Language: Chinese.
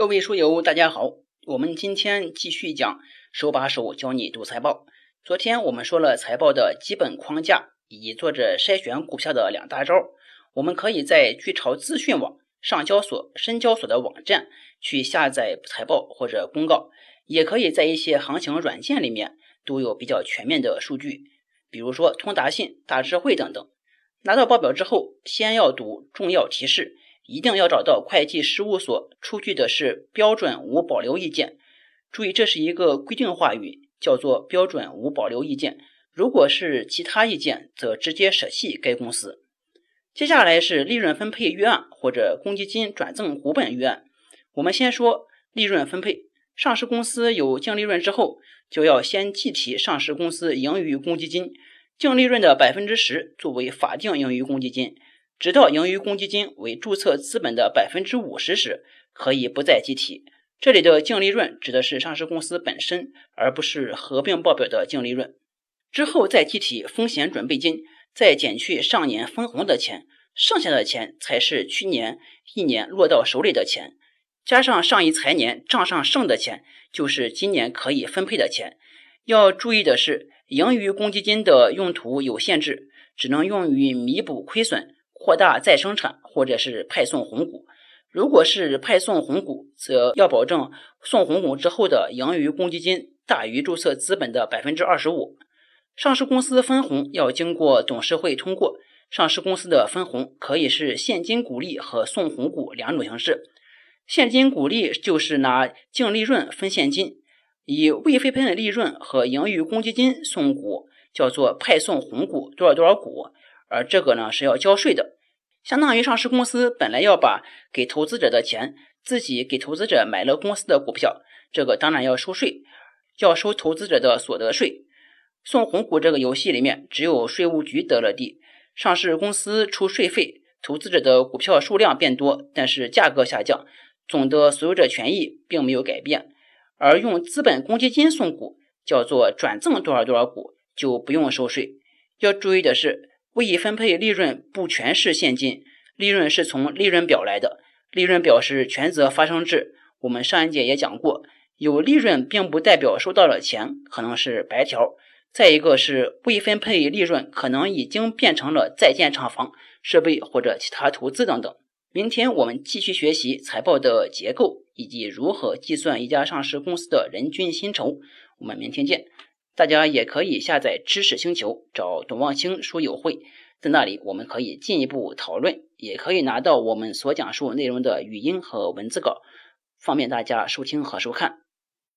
各位书友，大家好，我们今天继续讲手把手教你读财报。昨天我们说了财报的基本框架以及作者筛选股票的两大招。我们可以在巨潮资讯网、上交所、深交所的网站去下载财报或者公告，也可以在一些行情软件里面都有比较全面的数据，比如说通达信、大智慧等等。拿到报表之后，先要读重要提示。一定要找到会计事务所出具的是标准无保留意见。注意，这是一个规定话语，叫做标准无保留意见。如果是其他意见，则直接舍弃该公司。接下来是利润分配预案或者公积金转赠股本预案。我们先说利润分配。上市公司有净利润之后，就要先计提上市公司盈余公积金，净利润的百分之十作为法定盈余公积金。直到盈余公积金为注册资本的百分之五十时，可以不再计提。这里的净利润指的是上市公司本身，而不是合并报表的净利润。之后再计提风险准备金，再减去上年分红的钱，剩下的钱才是去年一年落到手里的钱，加上上一财年账上剩的钱，就是今年可以分配的钱。要注意的是，盈余公积金的用途有限制，只能用于弥补亏损。扩大再生产或者是派送红股，如果是派送红股，则要保证送红股之后的盈余公积金大于注册资本的百分之二十五。上市公司分红要经过董事会通过。上市公司的分红可以是现金股利和送红股两种形式。现金股利就是拿净利润分现金，以未分配的利润和盈余公积金送股，叫做派送红股多少多少股。而这个呢是要交税的，相当于上市公司本来要把给投资者的钱自己给投资者买了公司的股票，这个当然要收税，要收投资者的所得税。送红股这个游戏里面，只有税务局得了地，上市公司出税费，投资者的股票数量变多，但是价格下降，总的所有者权益并没有改变。而用资本公积金送股，叫做转赠多少多少股，就不用收税。要注意的是。未分配利润不全是现金，利润是从利润表来的。利润表是权责发生制，我们上一节也讲过，有利润并不代表收到了钱，可能是白条。再一个是未分配利润可能已经变成了在建厂房、设备或者其他投资等等。明天我们继续学习财报的结构以及如何计算一家上市公司的人均薪酬。我们明天见。大家也可以下载知识星球，找董望清书友会，在那里我们可以进一步讨论，也可以拿到我们所讲述内容的语音和文字稿，方便大家收听和收看。